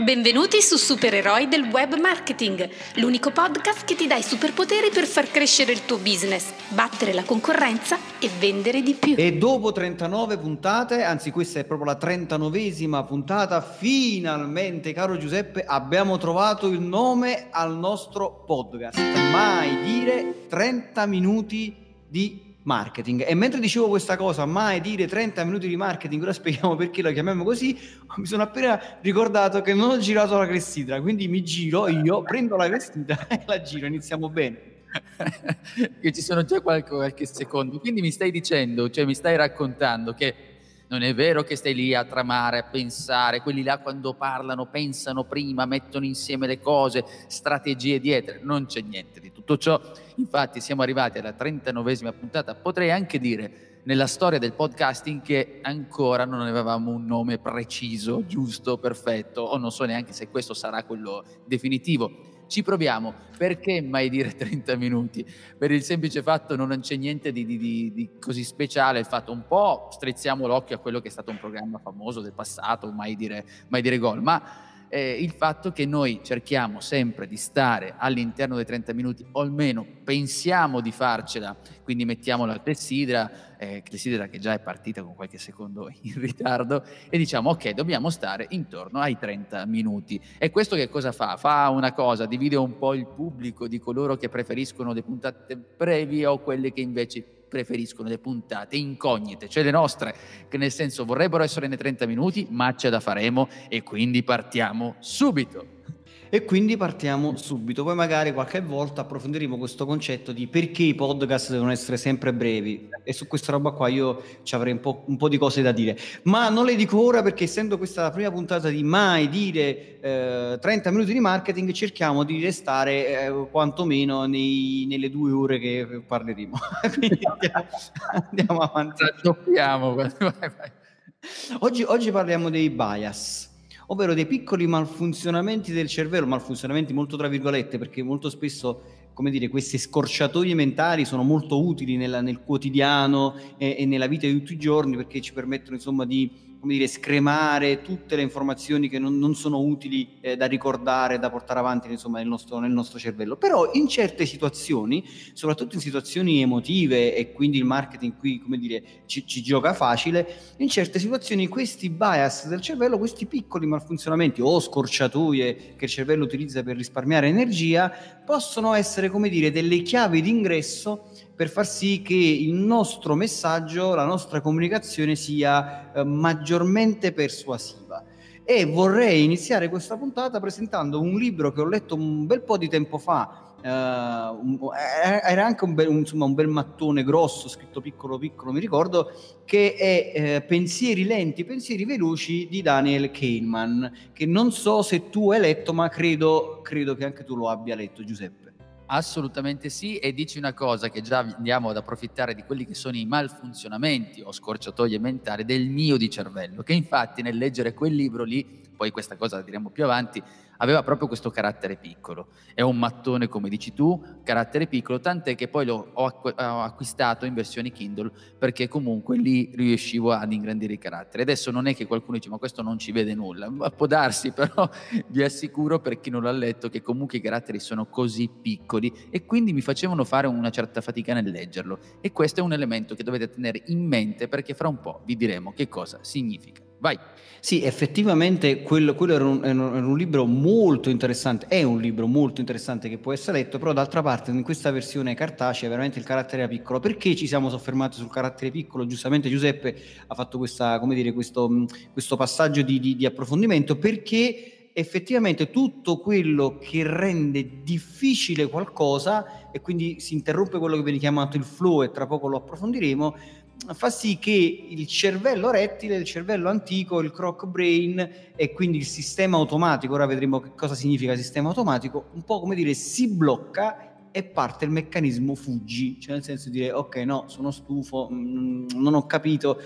Benvenuti su Supereroi del Web Marketing, l'unico podcast che ti dà i superpoteri per far crescere il tuo business, battere la concorrenza e vendere di più. E dopo 39 puntate, anzi questa è proprio la 39esima puntata, finalmente, caro Giuseppe, abbiamo trovato il nome al nostro podcast. Mai dire 30 minuti di marketing. E mentre dicevo questa cosa, mai dire 30 minuti di marketing, ora spieghiamo perché la chiamiamo così, mi sono appena ricordato che non ho girato la clessidra, quindi mi giro io, prendo la clessidra e la giro, iniziamo bene. che ci sono già qualche, qualche secondo, quindi mi stai dicendo, cioè mi stai raccontando che non è vero che stai lì a tramare, a pensare, quelli là quando parlano pensano prima, mettono insieme le cose, strategie dietro, non c'è niente di tutto ciò. Infatti siamo arrivati alla 39esima puntata, potrei anche dire nella storia del podcasting che ancora non avevamo un nome preciso, giusto, perfetto, o non so neanche se questo sarà quello definitivo ci proviamo. Perché mai dire 30 minuti? Per il semplice fatto non c'è niente di, di, di, di, così speciale, il fatto un po' strizziamo l'occhio a quello che è stato un programma famoso del passato, mai dire, mai dire gol, ma eh, il fatto che noi cerchiamo sempre di stare all'interno dei 30 minuti, o almeno pensiamo di farcela, quindi mettiamo la clessidra, eh, clessidra che già è partita con qualche secondo in ritardo, e diciamo ok, dobbiamo stare intorno ai 30 minuti. E questo che cosa fa? Fa una cosa, divide un po' il pubblico di coloro che preferiscono le puntate brevi o quelle che invece preferiscono le puntate incognite, cioè le nostre, che nel senso vorrebbero essere nei 30 minuti, ma ce la faremo e quindi partiamo subito. E quindi partiamo subito, poi magari qualche volta approfondiremo questo concetto di perché i podcast devono essere sempre brevi e su questa roba qua io ci avrei un po', un po di cose da dire, ma non le dico ora perché essendo questa la prima puntata di mai dire eh, 30 minuti di marketing cerchiamo di restare eh, quantomeno nei, nelle due ore che parleremo. quindi andiamo, andiamo avanti. Raddoppiamo. Oggi, oggi parliamo dei bias ovvero dei piccoli malfunzionamenti del cervello, malfunzionamenti molto tra virgolette, perché molto spesso come dire, queste scorciatoie mentali sono molto utili nella, nel quotidiano e, e, nella vita di tutti i giorni perché ci permettono insomma di come dire, scremare tutte le informazioni che non, non sono utili eh, da ricordare, da portare avanti insomma, nel, nostro, nel nostro cervello. Però in certe situazioni, soprattutto in situazioni emotive, e quindi il marketing qui come dire, ci, ci gioca facile, in certe situazioni questi bias del cervello, questi piccoli malfunzionamenti o scorciatoie che il cervello utilizza per risparmiare energia, possono essere come dire, delle chiavi d'ingresso per far sì che il nostro messaggio, la nostra comunicazione sia eh, maggiormente persuasiva. E vorrei iniziare questa puntata presentando un libro che ho letto un bel po' di tempo fa, uh, era anche un bel, insomma, un bel, mattone grosso, scritto piccolo piccolo, mi ricordo, che è eh, Pensieri lenti, pensieri veloci di Daniel Kahneman, che non so se tu hai letto, ma credo, credo che anche tu lo abbia letto, Giuseppe. Assolutamente sì, e dici una cosa che già andiamo ad approfittare di quelli che sono i malfunzionamenti o scorciatoie mentali del mio di cervello, che infatti nel leggere quel libro lì, poi questa cosa la diremo più avanti, aveva proprio questo carattere piccolo. È un mattone, come dici tu, carattere piccolo, tant'è che poi l'ho acquistato in versione Kindle perché comunque lì riuscivo ad ingrandire i caratteri. Adesso non è che qualcuno dice ma questo non ci vede nulla, ma può darsi, però vi assicuro per chi non l'ha letto che comunque i caratteri sono così piccoli e quindi mi facevano fare una certa fatica nel leggerlo. E questo è un elemento che dovete tenere in mente perché fra un po' vi diremo che cosa significa. Vai. Sì, effettivamente quello, quello era, un, era, un, libro molto interessante, è un libro molto interessante che può essere letto, però d'altra parte in questa versione cartacea veramente il carattere era piccolo. Perché ci siamo soffermati sul carattere piccolo? Giustamente Giuseppe ha fatto questa, dire, questo, questo, passaggio di, di, di approfondimento, perché effettivamente tutto quello che rende difficile qualcosa e quindi si interrompe quello che viene chiamato il flow e tra poco lo approfondiremo, fa sì che il cervello rettile, il cervello antico, il croc brain e quindi il sistema automatico, ora vedremo che cosa significa sistema automatico, un po' come dire si blocca e parte il meccanismo fuggi, cioè nel senso di dire ok no, sono stufo, mm, non ho capito,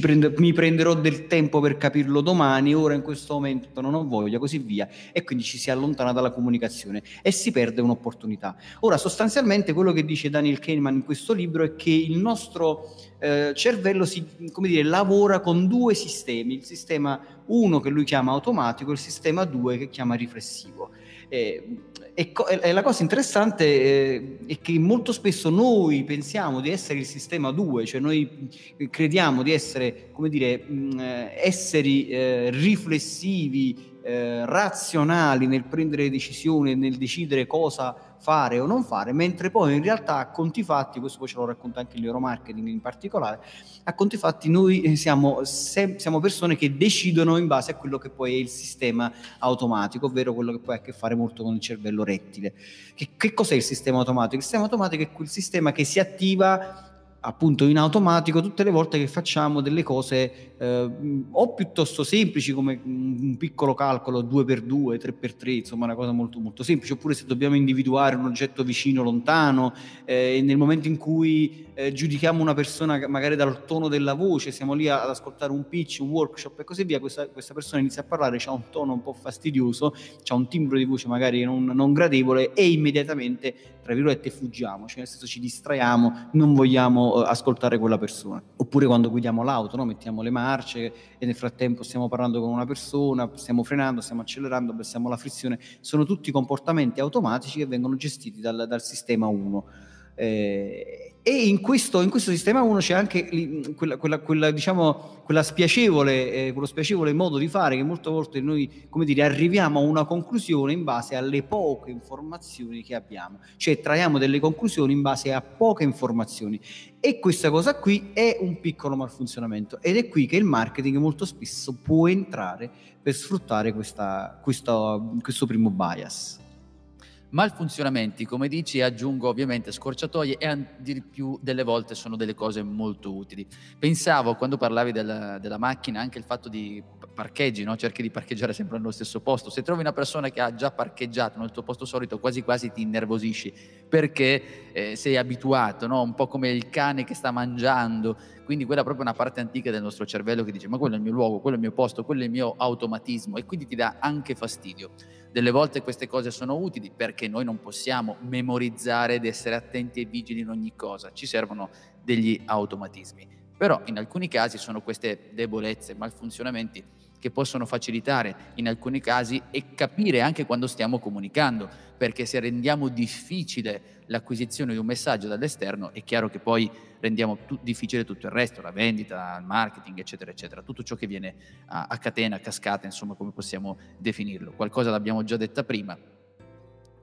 prende, mi prenderò del tempo per capirlo domani, ora in questo momento non ho voglia, così via, e quindi ci si allontana dalla comunicazione e si perde un'opportunità. Ora, sostanzialmente quello che dice Daniel Kahneman in questo libro è che il nostro eh, cervello si, dire, lavora con due sistemi, il sistema 1 che lui chiama automatico e il sistema 2 che chiama riflessivo. Eh, e, e, la cosa interessante eh, è che molto spesso noi pensiamo di essere il sistema 2, cioè noi crediamo di essere, come dire, mh, eh, esseri eh, riflessivi, eh, razionali nel prendere decisioni, nel decidere cosa fare o non fare, mentre poi in realtà a conti fatti, questo poi ce lo racconta anche il neuromarketing in particolare, a conti fatti noi eh, siamo, se, siamo persone che decidono in base a quello che poi è il sistema automatico, ovvero quello che poi ha a che fare molto con il cervello rettile. Che, che cos'è il sistema automatico? Il sistema automatico è quel sistema che si attiva appunto in automatico tutte le volte che facciamo delle cose eh, o piuttosto semplici come un piccolo calcolo 2x2, 3x3, insomma una cosa molto molto semplice, oppure se dobbiamo individuare un oggetto vicino, lontano, eh, nel momento in cui eh, giudichiamo una persona magari dal tono della voce, siamo lì ad ascoltare un pitch, un workshop e così via, questa, questa persona inizia a parlare, ha un tono un po' fastidioso, ha un timbro di voce magari non, non gradevole e immediatamente, tra virgolette, fuggiamo, cioè nel senso ci distraiamo, non vogliamo eh, ascoltare quella persona. Oppure quando guidiamo l'auto, no? mettiamo le marce e nel frattempo stiamo parlando con una persona, stiamo frenando, stiamo accelerando, abbassiamo la frizione. Sono tutti comportamenti automatici che vengono gestiti dal, dal sistema 1. Eh, e in questo, in questo, sistema 1 c'è anche quella, quella, quella, diciamo, spiacevole, eh, quello spiacevole modo di fare che molte volte noi dire, arriviamo a una conclusione in base alle poche informazioni che abbiamo, cioè traiamo delle conclusioni in base a poche informazioni. E questa cosa qui è un piccolo malfunzionamento ed è qui che il marketing molto spesso può entrare per sfruttare questa, questa, questo primo bias malfunzionamenti, come dici, aggiungo ovviamente scorciatoie e di più delle volte sono delle cose molto utili. Pensavo quando parlavi della, della macchina anche il fatto di parcheggi, no? cerchi di parcheggiare sempre nello stesso posto. Se trovi una persona che ha già parcheggiato nel tuo posto solito, quasi quasi ti innervosisci perché eh, sei abituato, no? un po' come il cane che sta mangiando. Quindi quella è proprio una parte antica del nostro cervello che dice ma quello è il mio luogo, quello è il mio posto, quello è il mio automatismo e quindi ti dà anche fastidio. Delle volte queste cose sono utili perché noi non possiamo memorizzare ed essere attenti e vigili in ogni cosa, ci servono degli automatismi. Però in alcuni casi sono queste debolezze, malfunzionamenti che possono facilitare in alcuni casi e capire anche quando stiamo comunicando, perché se rendiamo difficile l'acquisizione di un messaggio dall'esterno è chiaro che poi rendiamo tu- difficile tutto il resto, la vendita, il marketing, eccetera, eccetera, tutto ciò che viene a, a catena, a cascata, insomma, come possiamo definirlo. Qualcosa l'abbiamo già detta prima,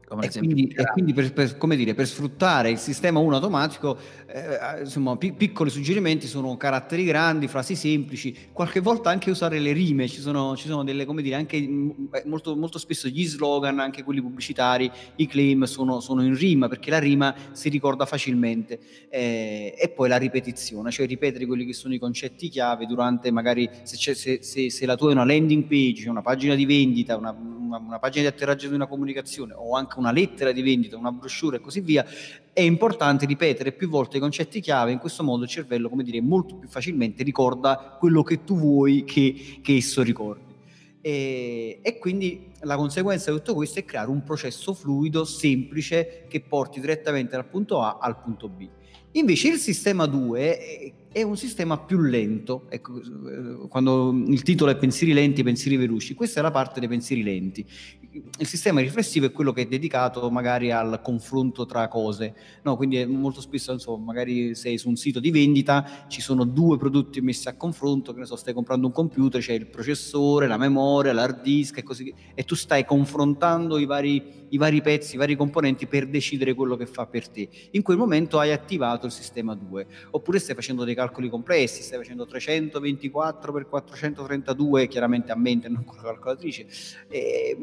e quindi, e quindi, per, per, dire, per, sfruttare il sistema 1 automatico, eh, insomma, pi- piccoli suggerimenti sono caratteri grandi, frasi semplici, qualche volta anche usare le rime, ci sono, ci sono delle, come dire, anche mm, eh, molto, molto, spesso gli slogan, anche quelli pubblicitari, i claim sono, sono in rima, perché la rima si ricorda facilmente. Eh, e poi la ripetizione, cioè ripetere quelli che sono i concetti chiave durante magari, se, se, se, se la tua è una landing page, una pagina di vendita, una, una, una pagina di atterraggio di una comunicazione o anche una lettera di vendita, una brochure e così via, è importante ripetere più volte i concetti chiave, in questo modo il cervello, come dire, molto più facilmente ricorda quello che tu vuoi che, che esso ricordi. E, e, quindi la conseguenza di tutto questo è creare un processo fluido, semplice, che porti direttamente dal punto A al punto B. Invece il sistema 2 è un sistema più lento. Ecco, quando il titolo è pensieri lenti, pensieri veloci, questa è la parte dei pensieri lenti. Il sistema riflessivo è quello che è dedicato magari al confronto tra cose. No, quindi molto spesso, insomma, magari sei su un sito di vendita, ci sono due prodotti messi a confronto, che ne so, stai comprando un computer, c'è il processore, la memoria, l'hard disk e così e tu stai confrontando i vari, i vari pezzi, i vari componenti per decidere quello che fa per te. In quel momento hai attivato il sistema 2, oppure stai facendo dei calcoli complessi, stai facendo 324 x 432, chiaramente a mente, non con la calcolatrice. E,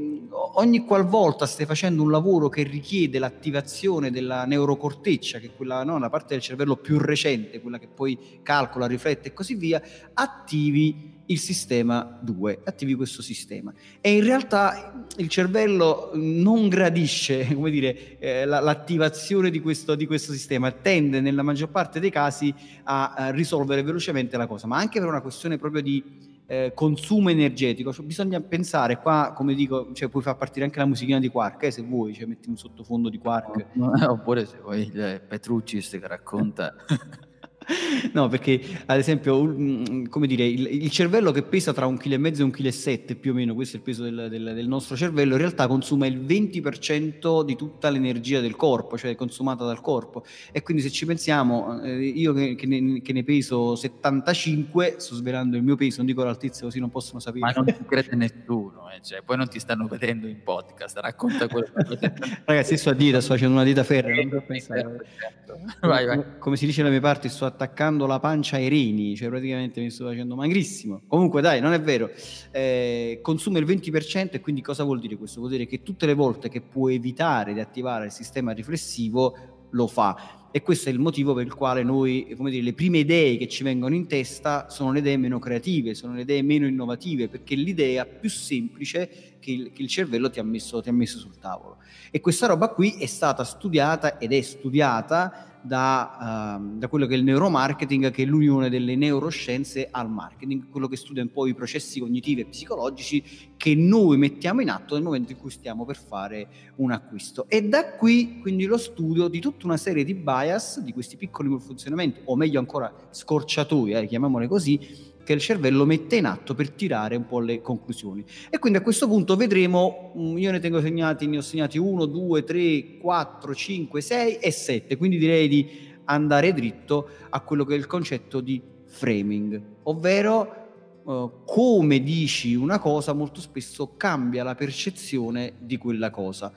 ogni qualvolta stai facendo un lavoro che richiede l'attivazione della neurocorteccia, che è quella, no, la parte del cervello più recente, quella che poi calcola, riflette e così via, attivi il sistema 2, attivi questo sistema. E in realtà il cervello non gradisce, come dire, eh, la, l'attivazione di questo, di questo, sistema, tende nella maggior parte dei casi a, a, risolvere velocemente la cosa, ma anche per una questione proprio di eh, consumo energetico. Cioè, bisogna pensare qua, come dico, cioè, puoi far partire anche la musichina di Quark, eh, se vuoi, cioè, metti un sottofondo di Quark. No, no, oppure se vuoi il Petrucci che racconta No, perché ad esempio, mm, come dire, il, il, cervello che pesa tra un chilo e mezzo e un chilo e sette più o meno, questo è il peso del, del, del, nostro cervello, in realtà consuma il 20% di tutta l'energia del corpo, cioè consumata dal corpo. E quindi se ci pensiamo, eh, io che, che, ne, che, ne, peso 75, sto svelando il mio peso, non dico l'altezza così non possono sapere. Ma non ti crede nessuno, eh, cioè, poi non ti stanno vedendo in podcast, racconta quello che... Ragazzi, sto a dita, sto facendo una dita ferra, non pensare. Certo. Vai, vai. Come si dice nella mia parte, sto attaccando la pancia ai reni, cioè praticamente mi sto facendo magrissimo. Comunque dai, non è vero. Eh, consuma il 20% e quindi cosa vuol dire questo? Vuol dire che tutte le volte che può evitare di attivare il sistema riflessivo lo fa. E questo è il motivo per il quale noi, come dire, le prime idee che ci vengono in testa sono le idee meno creative, sono le idee meno innovative, perché è l'idea più semplice che il, che il cervello ti ha, messo, ti ha messo sul tavolo. E questa roba qui è stata studiata ed è studiata da, uh, da, quello che è il neuromarketing, che è l'unione delle neuroscienze al marketing, quello che studia un po' i processi cognitivi e psicologici che noi mettiamo in atto nel momento in cui stiamo per fare un acquisto. E da qui quindi lo studio di tutta una serie di bias, di questi piccoli malfunzionamenti, o meglio ancora scorciatoie, eh, chiamiamole così, che il cervello mette in atto per tirare un po' le conclusioni. E quindi a questo punto vedremo, mm, io ne tengo segnati, ne ho segnati 1, 2, 3, 4, 5, 6 e 7, quindi direi di andare dritto a quello che è il concetto di framing, ovvero Uh, come dici una cosa molto spesso cambia la percezione di quella cosa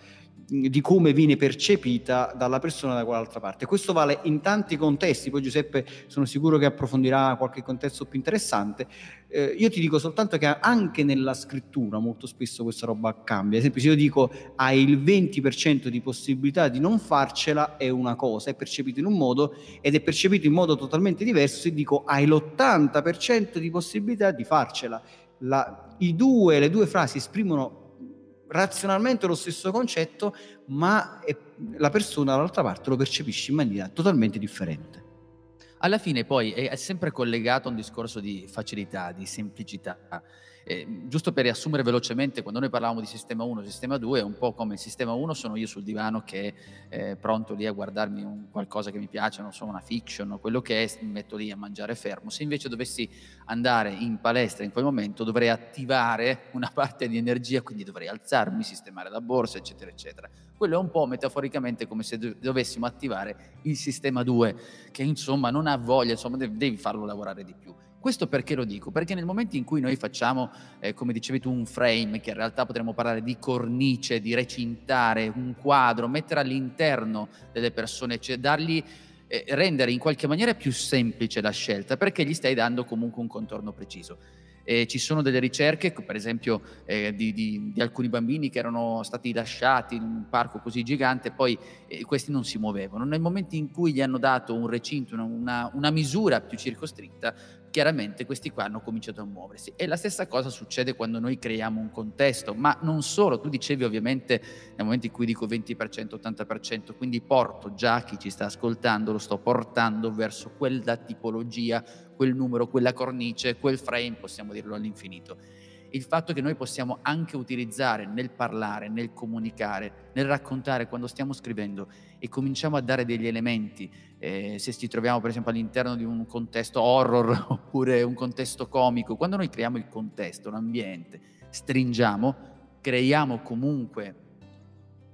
di come viene percepita dalla persona da quell'altra parte. Questo vale in tanti contesti, poi Giuseppe sono sicuro che approfondirà qualche contesto più interessante. Eh, io ti dico soltanto che anche nella scrittura molto spesso questa roba cambia. Ad esempio, se io dico hai il 20% di possibilità di non farcela, è una cosa, è percepito in un modo ed è percepito in modo totalmente diverso se dico hai l'80% di possibilità di farcela. La, due, le due frasi esprimono razionalmente lo stesso concetto, ma la persona dall'altra parte lo percepisce in maniera totalmente differente. Alla fine poi è sempre collegato a un discorso di facilità, di semplicità. Eh, giusto per riassumere velocemente, quando noi parlavamo di sistema 1 e sistema 2, è un po' come il sistema 1 sono io sul divano che è eh, pronto lì a guardarmi un, qualcosa che mi piace, non so, una fiction o quello che è, mi metto lì a mangiare fermo. Se invece dovessi andare in palestra in quel momento dovrei attivare una parte di energia, quindi dovrei alzarmi, sistemare la borsa, eccetera, eccetera. Quello è un po' metaforicamente come se dovessimo attivare il sistema 2, che insomma non ha voglia, insomma devi farlo lavorare di più. Questo perché lo dico? Perché nel momento in cui noi facciamo, eh, come dicevi tu, un frame, che in realtà potremmo parlare di cornice, di recintare un quadro, mettere all'interno delle persone, cioè dargli, eh, rendere in qualche maniera più semplice la scelta, perché gli stai dando comunque un contorno preciso. Eh, ci sono delle ricerche, per esempio eh, di, di, di, alcuni bambini che erano stati lasciati in un parco così gigante, poi eh, questi non si muovevano. Nel momento in cui gli hanno dato un recinto, una, una misura più circoscritta, chiaramente questi qua hanno cominciato a muoversi. E la stessa cosa succede quando noi creiamo un contesto, ma non solo, tu dicevi ovviamente nel momento in cui dico 20%, 80%, quindi porto già chi ci sta ascoltando, lo sto portando verso quella tipologia, quel numero, quella cornice, quel frame, possiamo dirlo all'infinito il fatto che noi possiamo anche utilizzare nel parlare, nel comunicare, nel raccontare quando stiamo scrivendo e cominciamo a dare degli elementi, eh, se ci troviamo per esempio all'interno di un contesto horror oppure un contesto comico, quando noi creiamo il contesto, l'ambiente, stringiamo, creiamo comunque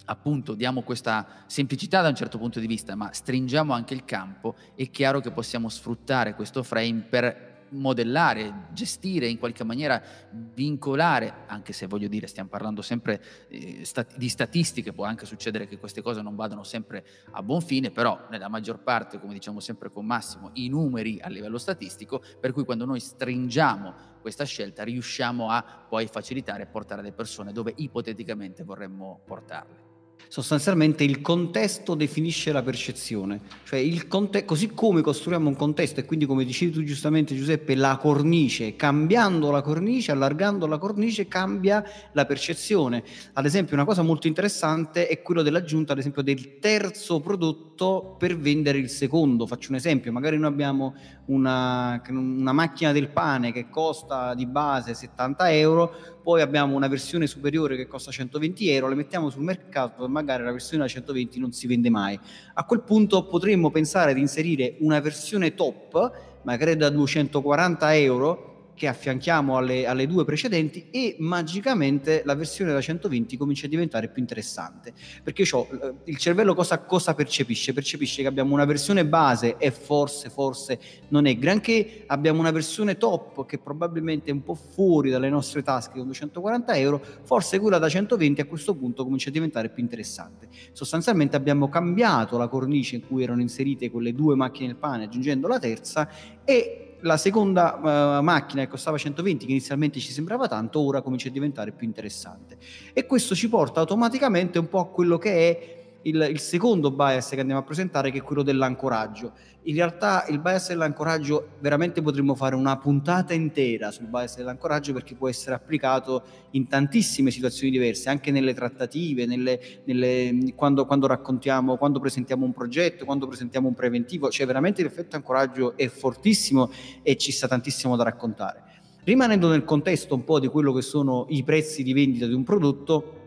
appunto diamo questa semplicità da un certo punto di vista, ma stringiamo anche il campo, è chiaro che possiamo sfruttare questo frame per modellare, gestire, in qualche maniera vincolare, anche se voglio dire stiamo parlando sempre eh, stat- di statistiche, può anche succedere che queste cose non vadano sempre a buon fine, però nella maggior parte, come diciamo sempre con Massimo, i numeri a livello statistico, per cui quando noi stringiamo questa scelta riusciamo a poi facilitare e portare le persone dove ipoteticamente vorremmo portarle. Sostanzialmente il contesto definisce la percezione, cioè conte- così come costruiamo un contesto e quindi come dicevi tu giustamente Giuseppe, la cornice, cambiando la cornice, allargando la cornice cambia la percezione. Ad esempio una cosa molto interessante è quello dell'aggiunta ad esempio del terzo prodotto per vendere il secondo. Faccio un esempio, magari noi abbiamo una, una macchina del pane che costa di base 70 euro, poi abbiamo una versione superiore che costa 120 euro, le mettiamo sul mercato e magari la versione da 120 non si vende mai. A quel punto potremmo pensare di inserire una versione top, magari da 240 euro, che affianchiamo alle, alle, due precedenti e magicamente la versione da 120 comincia a diventare più interessante perché eh, il cervello cosa, cosa, percepisce? Percepisce che abbiamo una versione base e forse, forse non è granché, abbiamo una versione top che probabilmente è un po' fuori dalle nostre tasche con 240 euro, forse quella da 120 a questo punto comincia a diventare più interessante. Sostanzialmente abbiamo cambiato la cornice in cui erano inserite quelle due macchine del pane aggiungendo la terza e la seconda uh, macchina che costava 120, che inizialmente ci sembrava tanto, ora comincia a diventare più interessante. E questo ci porta automaticamente un po' a quello che è il, il, secondo bias che andiamo a presentare, che è quello dell'ancoraggio. In realtà il bias dell'ancoraggio veramente potremmo fare una puntata intera sul bias dell'ancoraggio perché può essere applicato in tantissime situazioni diverse, anche nelle trattative, nelle, nelle, quando, quando, raccontiamo, quando presentiamo un progetto, quando presentiamo un preventivo, cioè veramente l'effetto ancoraggio è fortissimo e ci sta tantissimo da raccontare. Rimanendo nel contesto un po' di quello che sono i prezzi di vendita di un prodotto,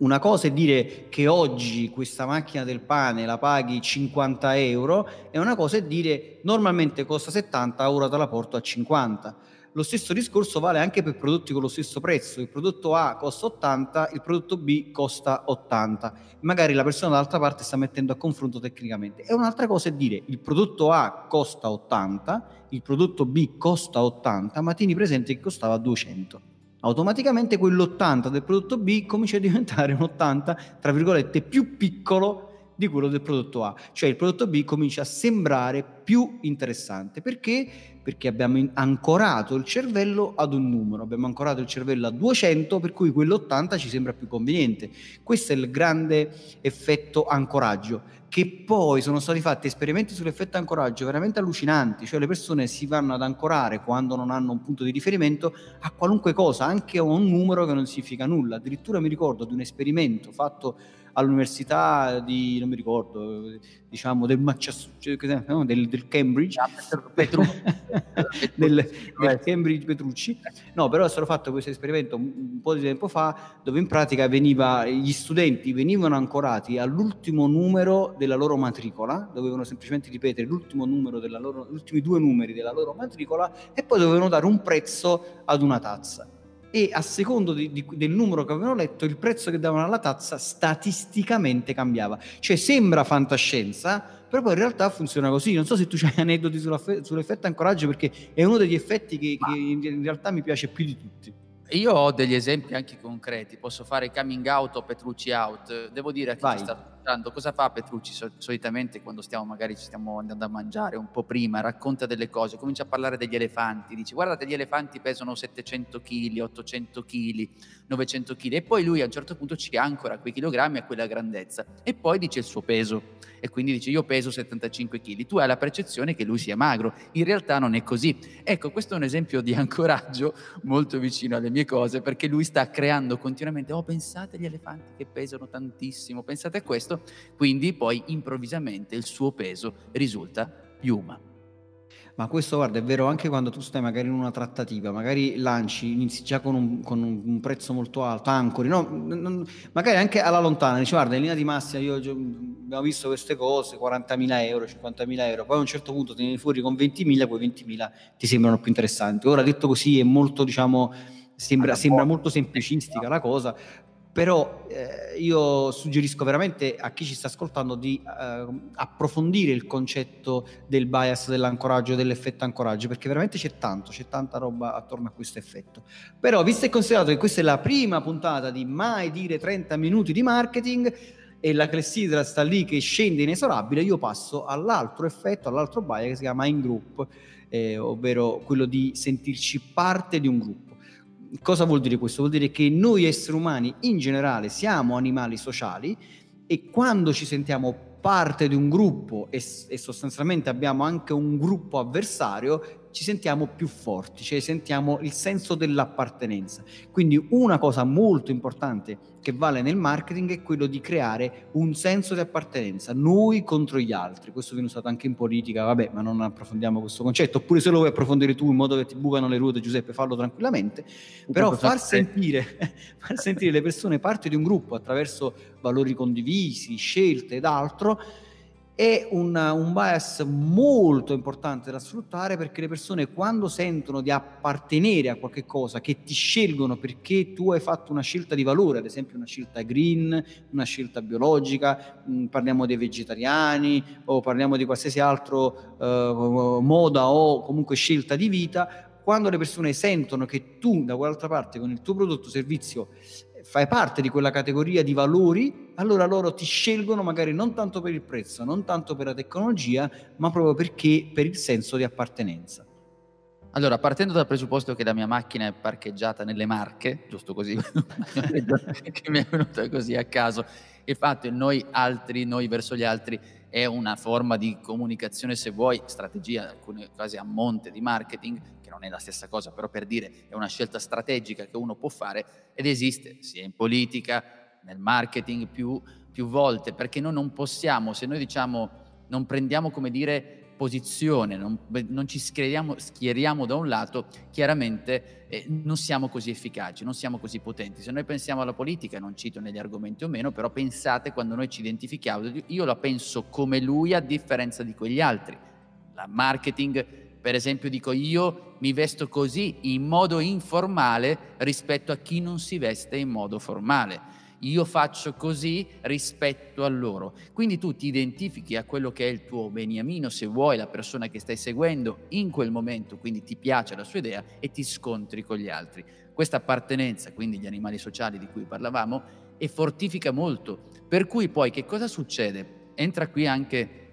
una cosa è dire che oggi questa macchina del pane la paghi 50 euro e una cosa è dire normalmente costa 70, ora te la porto a 50. Lo stesso discorso vale anche per prodotti con lo stesso prezzo. Il prodotto A costa 80, il prodotto B costa 80. Magari la persona dall'altra parte sta mettendo a confronto tecnicamente. E un'altra cosa è dire il prodotto A costa 80, il prodotto B costa 80, ma tieni presente che costava 200 automaticamente quell'80 del prodotto B comincia a diventare un 80, tra virgolette, più piccolo di quello del prodotto A, cioè il prodotto B comincia a sembrare più interessante. Perché? Perché abbiamo ancorato il cervello ad un numero, abbiamo ancorato il cervello a 200, per cui quell'80 ci sembra più conveniente. Questo è il grande effetto ancoraggio che poi sono stati fatti esperimenti sull'effetto ancoraggio veramente allucinanti, cioè le persone si vanno ad ancorare quando non hanno un punto di riferimento a qualunque cosa, anche a un numero che non significa nulla. Addirittura mi ricordo di un esperimento fatto all'università di, non mi ricordo, diciamo del, Massachusetts, no, del, del Cambridge, ah, Petru- del, del, Cambridge Petrucci, no però è stato fatto questo esperimento un po' di tempo fa dove in pratica veniva, gli studenti venivano ancorati all'ultimo numero della loro matricola, dovevano semplicemente ripetere l'ultimo numero della loro, gli ultimi due numeri della loro matricola e poi dovevano dare un prezzo ad una tazza e a secondo di, di, del numero che avevano letto il prezzo che davano alla tazza statisticamente cambiava. Cioè sembra fantascienza, però poi in realtà funziona così. Non so se tu hai aneddoti sull'effetto ancoraggio perché è uno degli effetti che, che in realtà mi piace più di tutti. Io ho degli esempi anche concreti, posso fare coming out o Petrucci out. Devo dire a chi Vai. ci sta ascoltando, cosa fa Petrucci solitamente quando stiamo magari ci stiamo andando a mangiare un po' prima, racconta delle cose, comincia a parlare degli elefanti, dice guardate gli elefanti pesano 700 kg, 800 kg, 900 kg e poi lui a un certo punto ci ancora quei chilogrammi a quella grandezza e poi dice il suo peso e quindi dice io peso 75 kg, tu hai la percezione che lui sia magro, in realtà non è così. Ecco, questo è un esempio di ancoraggio molto vicino alle mie cose perché lui sta creando continuamente, oh pensate agli elefanti che pesano tantissimo, pensate a questo, quindi poi improvvisamente il suo peso risulta piuma. Ma questo guarda è vero anche quando tu stai magari in una trattativa, magari lanci, inizi già con un, con un prezzo molto alto, ancori, no? Non, magari anche alla lontana, dici guarda in linea di massima io abbiamo visto queste cose, 40.000 euro, 50.000 euro, poi a un certo punto te ne fuori con 20.000, quei 20.000 ti sembrano più interessanti. Ora detto così è molto diciamo sembra, sembra molto semplicistica la cosa, però eh, io suggerisco veramente a chi ci sta ascoltando di eh, approfondire il concetto del bias dell'ancoraggio, dell'effetto ancoraggio, perché veramente c'è tanto, c'è tanta roba attorno a questo effetto. Però, visto e considerato che questa è la prima puntata di mai dire 30 minuti di marketing e la clessidra sta lì che scende inesorabile, io passo all'altro effetto, all'altro bias che si chiama in group, eh, ovvero quello di sentirci parte di un gruppo cosa vuol dire questo? Vuol dire che noi esseri umani in generale siamo animali sociali e quando ci sentiamo parte di un gruppo e, e, sostanzialmente abbiamo anche un gruppo avversario, ci sentiamo più forti, cioè sentiamo il senso dell'appartenenza. Quindi una cosa molto importante che vale nel marketing è quello di creare un senso di appartenenza, noi contro gli altri. Questo viene usato anche in politica, vabbè, ma non approfondiamo questo concetto. Oppure se lo vuoi approfondire tu in modo che ti bucano le ruote, Giuseppe, fallo tranquillamente. Però far sentire, far sentire le persone parte di un gruppo attraverso valori condivisi, scelte ed altro è un, un, bias molto importante da sfruttare perché le persone quando sentono di appartenere a qualche cosa, che ti scelgono perché tu hai fatto una scelta di valore, ad esempio una scelta green, una scelta biologica, mm, parliamo dei vegetariani o parliamo di qualsiasi altro uh, moda o comunque scelta di vita, quando le persone sentono che tu da quell'altra parte con il tuo prodotto o servizio fai parte di quella categoria di valori, allora loro ti scelgono magari non tanto per il prezzo, non tanto per la tecnologia, ma proprio perché per il senso di appartenenza. Allora, partendo dal presupposto che la mia macchina è parcheggiata nelle Marche, giusto così, che mi è venuta così a caso, il fatto è noi altri, noi verso gli altri, è una forma di comunicazione, se vuoi, strategia, alcune cose a monte di marketing, che non è la stessa cosa, però per dire è una scelta strategica che uno può fare ed esiste sia in politica, nel marketing più, più volte, perché noi non possiamo, se noi diciamo, non prendiamo come dire posizione, non, non ci schieriamo, da un lato, chiaramente eh, non siamo così efficaci, non siamo così potenti. Se noi pensiamo alla politica, non cito negli argomenti o meno, però pensate quando noi ci identifichiamo, io la penso come lui a differenza di quegli altri. La marketing, per esempio, dico io mi vesto così in modo informale rispetto a chi non si veste in modo formale io faccio così rispetto a loro. Quindi tu ti identifichi a quello che è il tuo beniamino, se vuoi, la persona che stai seguendo in quel momento, quindi ti piace la sua idea e ti scontri con gli altri. Questa appartenenza, quindi gli animali sociali di cui parlavamo, e fortifica molto. Per cui poi che cosa succede? Entra qui anche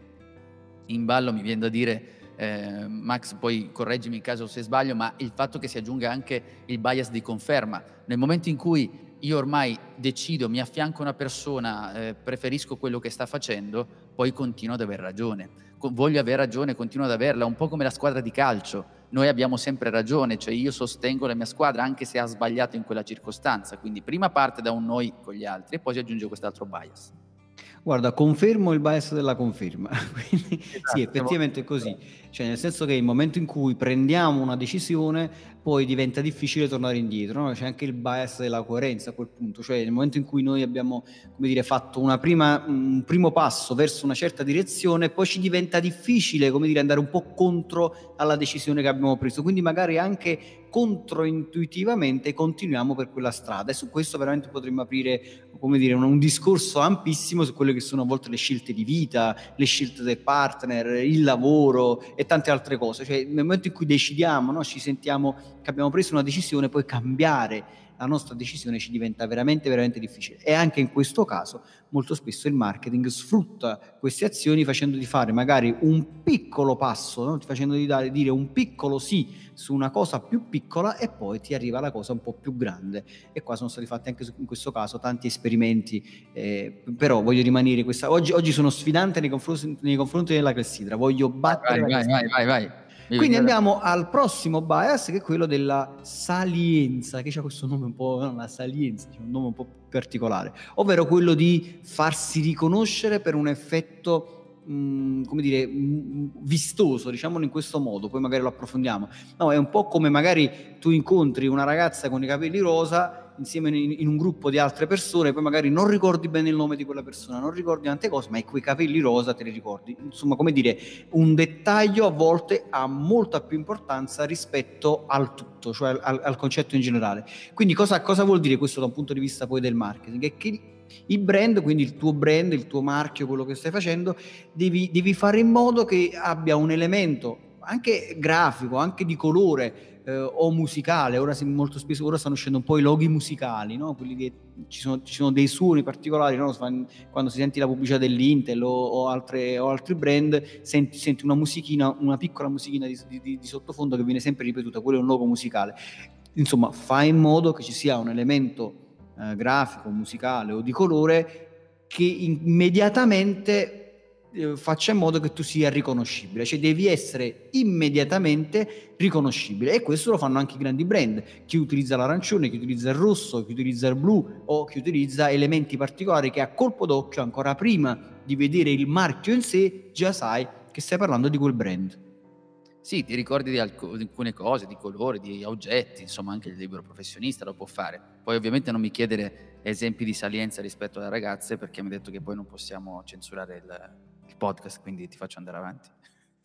in ballo, mi viene da dire, eh, Max, poi correggimi in caso se sbaglio, ma il fatto che si aggiunga anche il bias di conferma. Nel momento in cui io ormai decido, mi affianco una persona, eh, preferisco quello che sta facendo, poi continuo ad aver ragione. Co- voglio avere ragione, continuo ad averla, un po' come la squadra di calcio. Noi abbiamo sempre ragione, cioè io sostengo la mia squadra anche se ha sbagliato in quella circostanza. Quindi prima parte da un noi con gli altri e poi si aggiunge quest'altro bias. Guarda, confermo il bias della conferma. Quindi, esatto. Sì, effettivamente è così. Cioè, nel senso che il momento in cui prendiamo una decisione, poi diventa difficile tornare indietro. No? C'è anche il bias della coerenza a quel punto. Cioè, nel momento in cui noi abbiamo, dire, fatto prima, un primo passo verso una certa direzione, poi ci diventa difficile, dire, andare un po' contro alla decisione che abbiamo preso. Quindi magari anche controintuitivamente continuiamo per quella strada e su questo veramente potremmo aprire dire, un, un, discorso ampissimo su quelle che sono a volte le scelte di vita, le scelte del partner, il lavoro e tante altre cose. Cioè, nel momento in cui decidiamo, no, ci sentiamo che abbiamo preso una decisione, poi cambiare la nostra decisione ci diventa veramente, veramente difficile. E anche in questo caso molto spesso il marketing sfrutta queste azioni facendo di fare magari un piccolo passo, no? facendo di dare, dire un piccolo sì su una cosa più piccola e poi ti arriva la cosa un po' più grande. E qua sono stati fatti anche in questo caso tanti esperimenti, eh, però voglio rimanere questa... Oggi, oggi sono sfidante nei confronti, nei confronti della clessidra, voglio battere... Vai, vai, vai, vai, Quindi andiamo al prossimo bias che è quello della salienza, che ha questo nome un po', no, la salienza, un nome un po' particolare, ovvero quello di farsi riconoscere per un effetto mh, come dire, mh, vistoso, diciamolo in questo modo, poi magari lo approfondiamo. No, è un po' come magari tu incontri una ragazza con i capelli rosa insieme in, un gruppo di altre persone, poi magari non ricordi bene il nome di quella persona, non ricordi tante cose, ma quei capelli rosa te li ricordi. Insomma, come dire, un dettaglio a volte ha molta più importanza rispetto al tutto, cioè al, al concetto in generale. Quindi cosa, cosa vuol dire questo da un punto di vista poi del marketing? È che il brand, quindi il tuo brand, il tuo marchio, quello che stai facendo, devi, devi fare in modo che abbia un elemento anche grafico, anche di colore eh, o musicale. Ora molto spesso ora stanno uscendo un po' i loghi musicali, no? Quelli che ci sono, ci sono dei suoni particolari, no? quando si senti la pubblicità dell'Intel o, o, altre, o altri brand, senti, senti, una musichina, una piccola musichina di, di, di, sottofondo che viene sempre ripetuta, quello è un logo musicale insomma fai in modo che ci sia un elemento eh, grafico, musicale o di colore che immediatamente faccia in modo che tu sia riconoscibile, cioè devi essere immediatamente riconoscibile e questo lo fanno anche i grandi brand, chi utilizza l'arancione, chi utilizza il rosso, chi utilizza il blu o chi utilizza elementi particolari che a colpo d'occhio ancora prima di vedere il marchio in sé già sai che stai parlando di quel brand. Sì, ti ricordi di, alc- di alcune cose, di colori, di oggetti, insomma anche il libero professionista lo può fare. Poi ovviamente non mi chiedere esempi di salienza rispetto alle ragazze perché mi ha detto che poi non possiamo censurare il, podcast, quindi ti faccio andare avanti.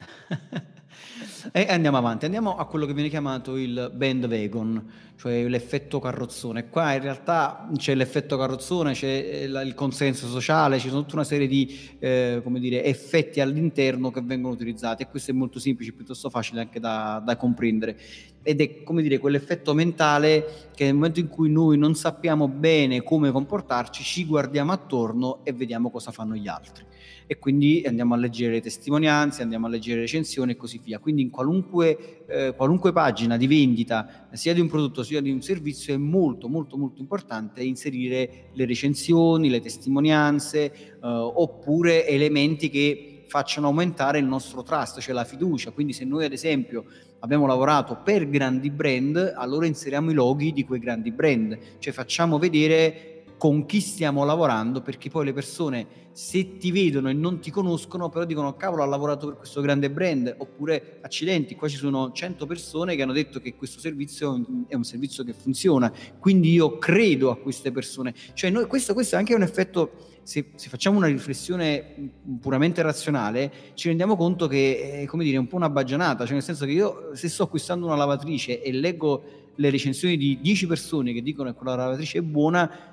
e andiamo avanti, andiamo a quello che viene chiamato il bandwagon, cioè l'effetto carrozzone. Qua in realtà c'è l'effetto carrozzone, c'è eh, il consenso sociale, ci sono tutta una serie di eh, dire, effetti all'interno che vengono utilizzati e questo è molto semplice, piuttosto facile anche da, da comprendere. Ed è come dire quell'effetto mentale che nel momento in cui noi non sappiamo bene come comportarci, ci guardiamo attorno e vediamo cosa fanno gli altri e quindi andiamo a leggere le testimonianze, andiamo a leggere le recensioni e così via. Quindi in qualunque, eh, qualunque pagina di vendita, sia di un prodotto sia di un servizio, è molto molto molto importante inserire le recensioni, le testimonianze eh, oppure elementi che facciano aumentare il nostro trust, cioè la fiducia. Quindi se noi ad esempio abbiamo lavorato per grandi brand, allora inseriamo i loghi di quei grandi brand, cioè facciamo vedere con chi stiamo lavorando, perché poi le persone se ti vedono e non ti conoscono, però dicono cavolo ha lavorato per questo grande brand, oppure accidenti, qua ci sono 100 persone che hanno detto che questo servizio è un servizio che funziona, quindi io credo a queste persone. Cioè noi, questo, questo è anche un effetto, se, se, facciamo una riflessione puramente razionale, ci rendiamo conto che è, come dire, un po' una baggianata, cioè nel senso che io se sto acquistando una lavatrice e leggo le recensioni di 10 persone che dicono che quella lavatrice è buona,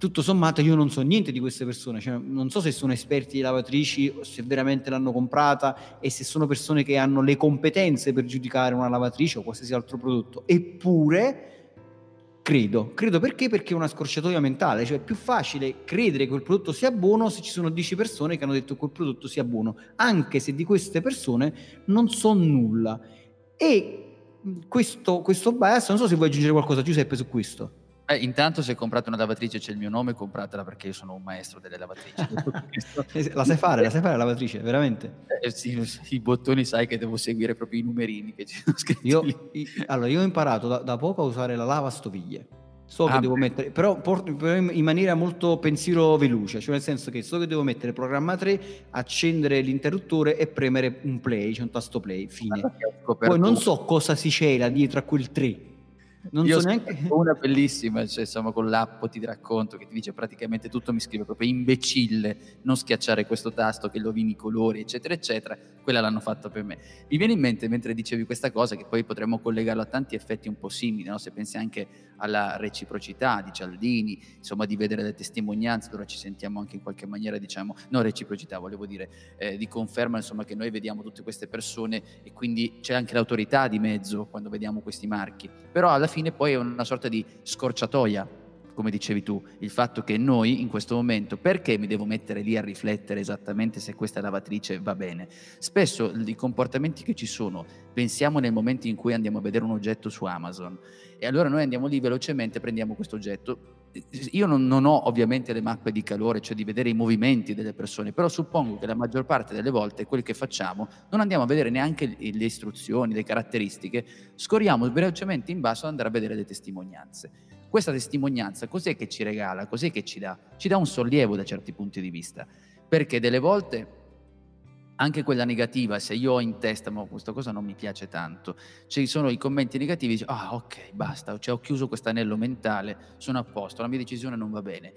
tutto sommato io non so niente di queste persone, cioè, non so se sono esperti di lavatrici, se veramente l'hanno comprata e se sono persone che hanno le competenze per giudicare una lavatrice o qualsiasi altro prodotto. Eppure credo, credo perché? Perché è una scorciatoia mentale, cioè è più facile credere che quel prodotto sia buono se ci sono 10 persone che hanno detto che quel prodotto sia buono, anche se di queste persone non so nulla. E questo, questo bias, non so se vuoi aggiungere qualcosa Giuseppe su questo. Eh, intanto se comprate una lavatrice c'è il mio nome, compratela perché io sono un maestro delle lavatrici. Eh, la sai fare, la sai fare la lavatrice, veramente? Eh, sì, i bottoni sai che devo seguire proprio i numerini che ci sono scritti. Io, io, allora, io ho imparato da, da, poco a usare la lavastoviglie. So ah, che devo mettere, però, però, in maniera molto pensiero veloce, cioè nel senso che so che devo mettere programma 3, accendere l'interruttore e premere un play, cioè un tasto play, fine. Poi non so cosa si cela dietro a quel 3 non Io so neanche... una bellissima, cioè, insomma, con l'app ti racconto che ti dice praticamente tutto, mi scrive proprio imbecille, non schiacciare questo tasto che rovini i colori, eccetera, eccetera. Quella l'hanno fatta per me. Mi viene in mente mentre dicevi questa cosa, che poi potremmo collegarlo a tanti effetti un po' simili, no? se pensi anche alla reciprocità di Cialdini, insomma, di vedere le testimonianze, allora ci sentiamo anche in qualche maniera, diciamo, no reciprocità, volevo dire, eh, di conferma, insomma, che noi vediamo tutte queste persone e quindi c'è anche l'autorità di mezzo quando vediamo questi marchi. Però alla fine poi è una sorta di scorciatoia, come dicevi tu, il fatto che noi in questo momento, perché mi devo mettere lì a riflettere esattamente se questa lavatrice va bene? Spesso i comportamenti che ci sono, pensiamo nel momento in cui andiamo a vedere un oggetto su Amazon e allora noi andiamo lì velocemente, prendiamo questo oggetto. Io non, non ho ovviamente le mappe di calore, cioè di vedere i movimenti delle persone, però suppongo che la maggior parte delle volte quello che facciamo non andiamo a vedere neanche le istruzioni, le caratteristiche, scorriamo velocemente in basso ad andare a vedere le testimonianze. Questa testimonianza cos'è che ci regala, cos'è che ci dà? Ci dà un sollievo da certi punti di vista, perché delle volte anche quella negativa, se io ho in testa, ma questa cosa non mi piace tanto, ci sono i commenti negativi, dico, ah ok, basta, cioè, ho chiuso questo anello mentale, sono a posto, la mia decisione non va bene.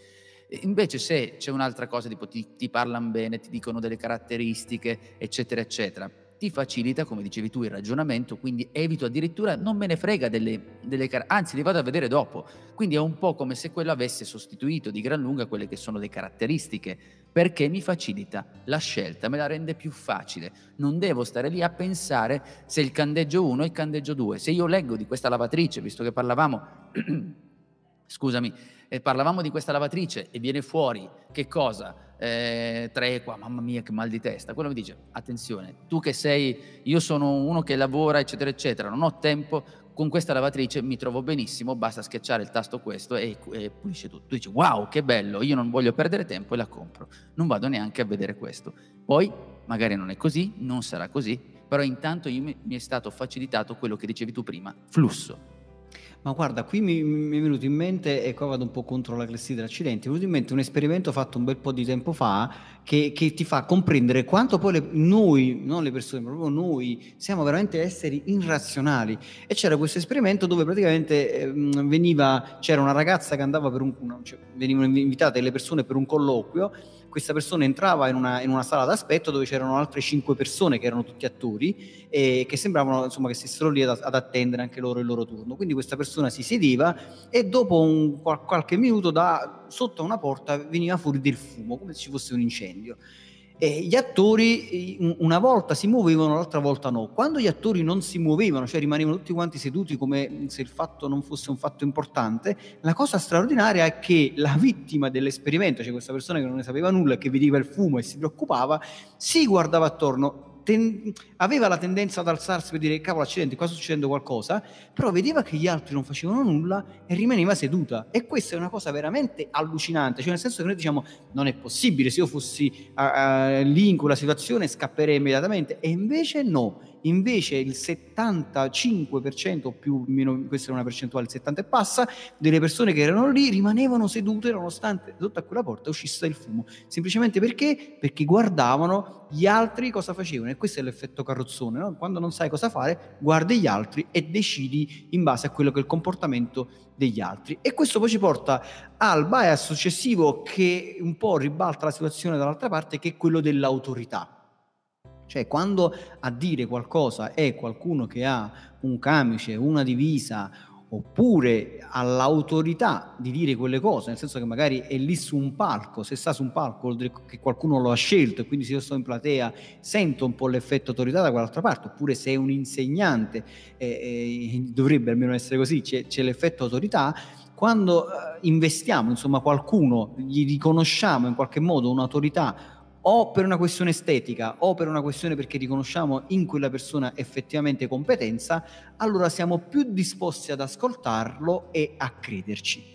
Invece se c'è un'altra cosa, tipo ti, ti parlano bene, ti dicono delle caratteristiche, eccetera, eccetera, ti facilita, come dicevi tu, il ragionamento, quindi evito addirittura, non me ne frega delle, delle anzi li vado a vedere dopo. Quindi è un po' come se quello avesse sostituito di gran lunga quelle che sono le caratteristiche, perché mi facilita la scelta, me la rende più facile. Non devo stare lì a pensare se il candeggio 1 è il candeggio 2. Se io leggo di questa lavatrice, visto che parlavamo, scusami, eh, parlavamo di questa lavatrice e viene fuori che cosa? eh, tre qua, mamma mia che mal di testa. Quello mi dice, attenzione, tu che sei, io sono uno che lavora, eccetera, eccetera, non ho tempo, con questa lavatrice mi trovo benissimo, basta schiacciare il tasto questo e, e, pulisce tutto. Tu dici wow che bello, io non voglio perdere tempo e la compro, non vado neanche a vedere questo. Poi magari non è così, non sarà così, però intanto mi, mi è stato facilitato quello che dicevi tu prima, flusso ma guarda, qui mi, mi, è venuto in mente, e qua vado un po' contro la classifica dell'accidente, mi è venuto in mente un esperimento fatto un bel po' di tempo fa che, che ti fa comprendere quanto poi le, noi, non le persone, ma proprio noi, siamo veramente esseri irrazionali. E c'era questo esperimento dove praticamente eh, veniva, c'era una ragazza che andava per un, cioè, venivano invitate le persone per un colloquio questa persona entrava in una, in una sala d'aspetto dove c'erano altre cinque persone che erano tutti attori e che sembravano insomma che stessero lì ad, ad attendere anche loro il loro turno. Quindi questa persona si sedeva e dopo un, qualche minuto da sotto una porta veniva fuori del fumo, come se ci fosse un incendio. E gli attori una volta si muovevano, l'altra volta no. Quando gli attori non si muovevano, cioè rimanevano tutti quanti seduti come se il fatto non fosse un fatto importante, la cosa straordinaria è che la vittima dell'esperimento, cioè questa persona che non ne sapeva nulla, che vedeva il fumo e si preoccupava, si guardava attorno ten- aveva la tendenza ad alzarsi per dire cavolo accidenti qua sta succedendo qualcosa però vedeva che gli altri non facevano nulla e rimaneva seduta. E questa è una cosa veramente allucinante cioè nel senso che noi diciamo non è possibile se io fossi uh, uh, lì in quella situazione scapperei immediatamente e invece no invece il 75% o più, meno, questa è una percentuale, il 70 e passa, delle persone che erano lì rimanevano sedute nonostante sotto a quella porta uscisse il fumo, semplicemente perché? Perché guardavano gli altri cosa facevano e questo è l'effetto carrozzone, no? quando non sai cosa fare guardi gli altri e decidi in base a quello che è il comportamento degli altri e questo poi ci porta al bias successivo che un po' ribalta la situazione dall'altra parte che è quello dell'autorità cioè, quando a dire qualcosa è qualcuno che ha un camice, una divisa, oppure ha l'autorità di dire quelle cose, nel senso che magari è lì su un palco, se sta su un palco che qualcuno lo ha scelto e quindi se io sto in platea sento un po' l'effetto autorità da quell'altra parte, oppure se è un insegnante, eh, eh, dovrebbe almeno essere così, c'è, c'è l'effetto autorità, quando eh, investiamo, insomma, qualcuno, gli riconosciamo in qualche modo un'autorità o per una questione estetica o per una questione perché riconosciamo in quella persona effettivamente competenza, allora siamo più disposti ad ascoltarlo e a crederci.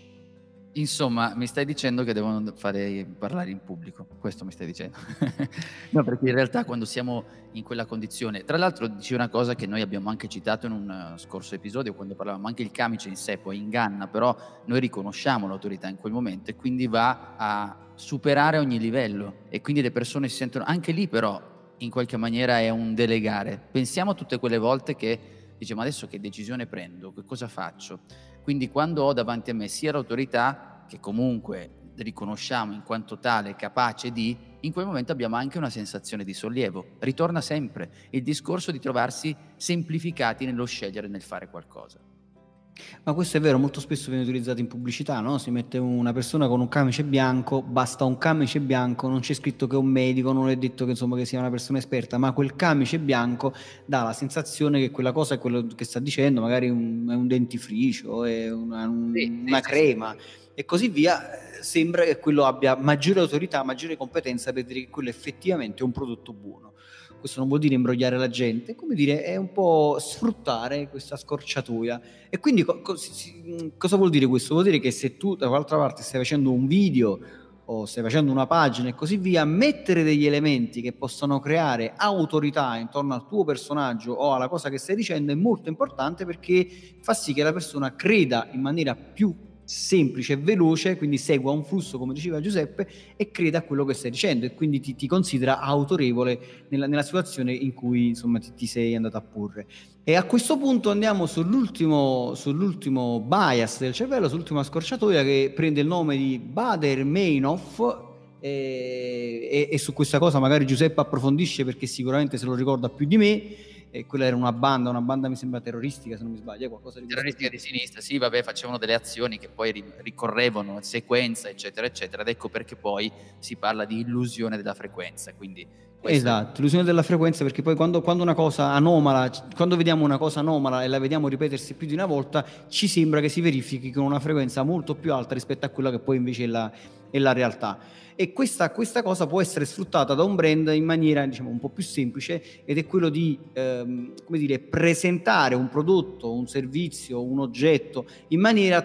Insomma, mi stai dicendo che devono fare parlare in pubblico, questo mi stai dicendo. no, perché in realtà quando siamo in quella condizione, tra l'altro dici una cosa che noi abbiamo anche citato in un uh, scorso episodio quando parlavamo, anche il camice in sé poi inganna, però noi riconosciamo l'autorità in quel momento e quindi va a superare ogni livello e quindi le persone si sentono, anche lì però in qualche maniera è un delegare. Pensiamo a tutte quelle volte che diciamo adesso che decisione prendo, che cosa faccio? Quindi quando ho davanti a me sia l'autorità, che comunque riconosciamo in quanto tale capace di, in quel momento abbiamo anche una sensazione di sollievo. Ritorna sempre il discorso di trovarsi semplificati nello scegliere, nel fare qualcosa. Ma questo è vero, molto spesso viene utilizzato in pubblicità, no? Si mette una persona con un camice bianco, basta un camice bianco, non c'è scritto che è un medico, non è detto che, insomma, che sia una persona esperta, ma quel camice bianco dà la sensazione che quella cosa è quello che sta dicendo, magari un, è un dentifricio, è una, un, sì, una sì, crema sì. e così via. Sembra che quello abbia maggiore autorità, maggiore competenza per dire che quello effettivamente è un prodotto buono questo non vuol dire imbrogliare la gente, come dire, è un po' sfruttare questa scorciatoia. E quindi co- co- si, cosa vuol dire questo? Vuol dire che se tu dall'altra parte stai facendo un video o stai facendo una pagina e così via, mettere degli elementi che possono creare autorità intorno al tuo personaggio o alla cosa che stai dicendo è molto importante perché fa sì che la persona creda in maniera più semplice e veloce, quindi segua un flusso, come diceva Giuseppe, e creda a quello che stai dicendo e quindi ti, ti considera autorevole nella, nella, situazione in cui insomma, ti, ti, sei andato a porre. E a questo punto andiamo sull'ultimo, sull'ultimo bias del cervello, sull'ultima scorciatoia che prende il nome di Bader-Meinhof, e, e, e, su questa cosa magari Giuseppe approfondisce perché sicuramente se lo ricorda più di me e quella era una banda, una banda mi sembra terroristica se non mi sbaglio, qualcosa di terroristica di sinistra, sì, vabbè, facevano delle azioni che poi ricorrevano in sequenza, eccetera, eccetera, ed ecco perché poi si parla di illusione della frequenza, quindi Questo esatto, l'illusione della frequenza perché poi quando, quando, una cosa anomala, quando vediamo una cosa anomala e la vediamo ripetersi più di una volta, ci sembra che si verifichi con una frequenza molto più alta rispetto a quella che poi invece è la, è la realtà. E questa, questa, cosa può essere sfruttata da un brand in maniera diciamo, un po' più semplice ed è quello di ehm, dire, presentare un prodotto, un servizio, un oggetto in maniera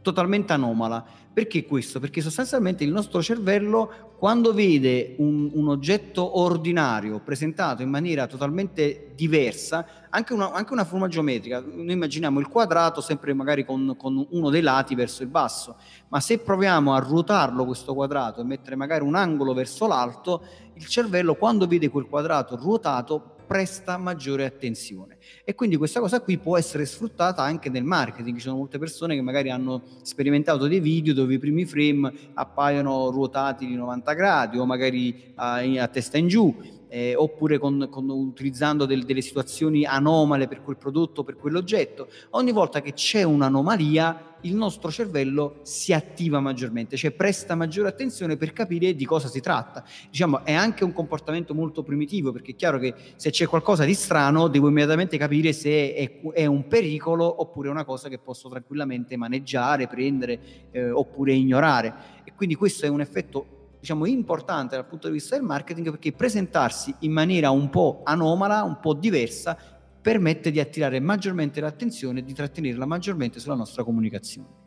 totalmente anomala perché questo? Perché sostanzialmente il nostro cervello quando vede un, un, oggetto ordinario presentato in maniera totalmente diversa, anche una, anche una, forma geometrica, noi immaginiamo il quadrato sempre magari con, con, uno dei lati verso il basso, ma se proviamo a ruotarlo questo quadrato e mettere magari un angolo verso l'alto, il cervello quando vede quel quadrato ruotato presta maggiore attenzione. E quindi questa cosa qui può essere sfruttata anche nel marketing. Ci sono molte persone che magari hanno sperimentato dei video dove i primi frame appaiono ruotati di 90 gradi o magari a, a testa in giù eh, oppure con, con, utilizzando del, delle situazioni anomale per quel prodotto, per quell'oggetto. Ogni volta che c'è un'anomalia, il nostro cervello si attiva maggiormente, cioè presta maggiore attenzione per capire di cosa si tratta. Diciamo, è anche un comportamento molto primitivo, perché è chiaro che se c'è qualcosa di strano, devo immediatamente capire se è, è un pericolo oppure una cosa che posso tranquillamente maneggiare, prendere eh, oppure ignorare. E quindi questo è un effetto diciamo, importante dal punto di vista del marketing perché presentarsi in maniera un po' anomala, un po' diversa, permette di attirare maggiormente l'attenzione e di trattenerla maggiormente sulla nostra comunicazione.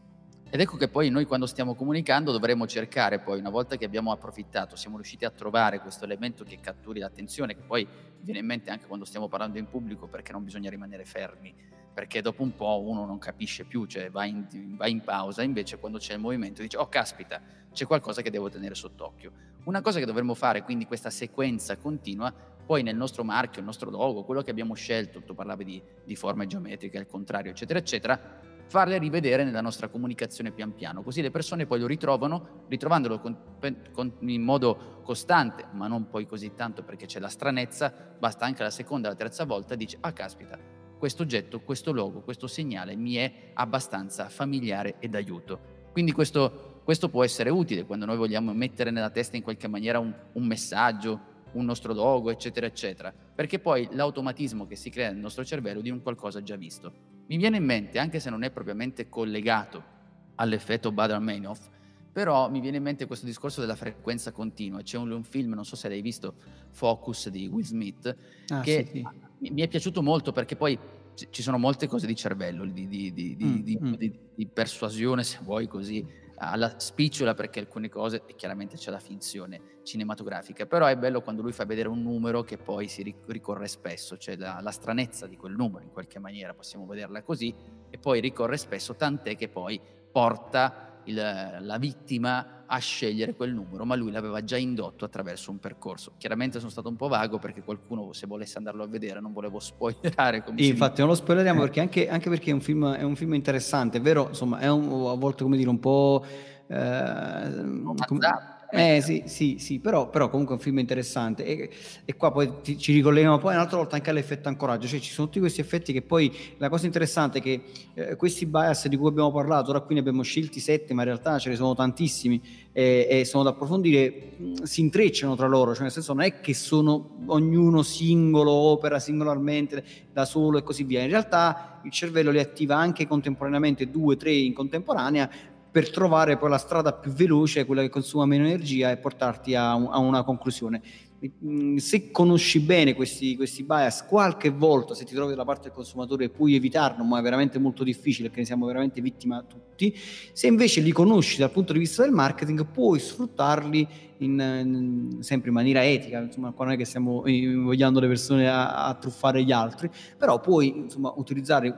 Ed ecco che poi noi quando stiamo comunicando dovremo cercare poi, una volta che abbiamo approfittato, siamo riusciti a trovare questo elemento che catturi l'attenzione, che poi viene in mente anche quando stiamo parlando in pubblico perché non bisogna rimanere fermi, perché dopo un po' uno non capisce più, cioè va in, va in pausa, invece quando c'è il movimento dice oh caspita, c'è qualcosa che devo tenere sott'occhio. Una cosa che dovremmo fare, quindi questa sequenza continua, poi nel nostro marchio, il nostro logo, quello che abbiamo scelto, tu parlavi di, di forme geometriche, al contrario, eccetera, eccetera, farle rivedere nella nostra comunicazione pian piano, così le persone poi lo ritrovano, ritrovandolo con, con, in modo costante, ma non poi così tanto perché c'è la stranezza, basta anche la seconda, la terza volta, dice, ah caspita, questo oggetto, questo logo, questo segnale mi è abbastanza familiare ed aiuto. Quindi questo questo può essere utile quando noi vogliamo mettere nella testa in qualche maniera un, un messaggio, un nostro logo, eccetera, eccetera, perché poi l'automatismo che si crea nel nostro cervello di un qualcosa già visto. Mi viene in mente, anche se non è propriamente collegato all'effetto Bader-Meinhof, però mi viene in mente questo discorso della frequenza continua. C'è un, un film, non so se l'hai visto, Focus di Will Smith, ah, che sì, sì. Mi è piaciuto molto perché poi ci sono molte cose di cervello, di, di, di, mm, mm. di persuasione, se vuoi così, alla spicciola perché alcune cose, e chiaramente c'è la finzione cinematografica, però è bello quando lui fa vedere un numero che poi si ricorre spesso, cioè la, la stranezza di quel numero in qualche maniera, possiamo vederla così, e poi ricorre spesso, tant'è che poi porta il, la vittima a scegliere quel numero, ma lui l'aveva già indotto attraverso un percorso. Chiaramente sono stato un po' vago perché qualcuno, se volesse andarlo a vedere, non volevo spoilerare. Infatti, non lo spoileriamo eh. perché anche, anche, perché è un, film, è un film interessante, è vero? Insomma, è un, a volte come dire un po'. Eh, eh sì, sì, sì, però, però, comunque è un film interessante. E, e qua poi ti, ci ricolleghiamo poi un'altra volta anche all'effetto ancoraggio, cioè ci sono tutti questi effetti che poi la cosa interessante è che eh, questi bias di cui abbiamo parlato, ora qui ne abbiamo scelti sette, ma in realtà ce ne sono tantissimi e, e sono da approfondire, si intrecciano tra loro, cioè nel senso non è che sono ognuno singolo, opera singolarmente, da solo e così via, in realtà il cervello li attiva anche contemporaneamente, due, tre in contemporanea, per trovare poi la strada più veloce, quella che consuma meno energia e portarti a, a una conclusione. Mm, se conosci bene questi, questi, bias, qualche volta se ti trovi dalla parte del consumatore puoi evitarlo, ma è veramente molto difficile perché ne siamo veramente vittima tutti. Se invece li conosci dal punto di vista del marketing, puoi sfruttarli in, sempre in maniera etica, insomma, qua non è che stiamo invogliando le persone a, a truffare gli altri, però puoi insomma, utilizzare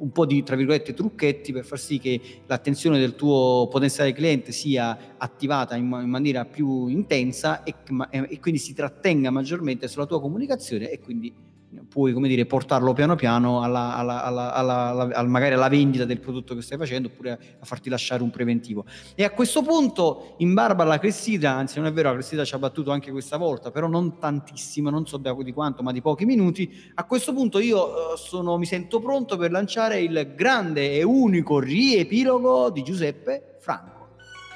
un po' di, tra virgolette, trucchetti per far sì che l'attenzione del tuo potenziale cliente sia attivata in, in maniera più intensa e, e quindi si trattenga maggiormente sulla tua comunicazione e quindi puoi come dire, portarlo piano piano alla, alla, alla, alla, magari alla vendita del prodotto che stai facendo oppure a farti lasciare un preventivo. E a questo punto, in barba alla Cressida, anzi non è vero, la Cressida ci ha battuto anche questa volta, però non tantissimo, non so di quanto, ma di pochi minuti, a questo punto io eh, sono, mi sento pronto per lanciare il grande e unico riepilogo di Giuseppe Franco.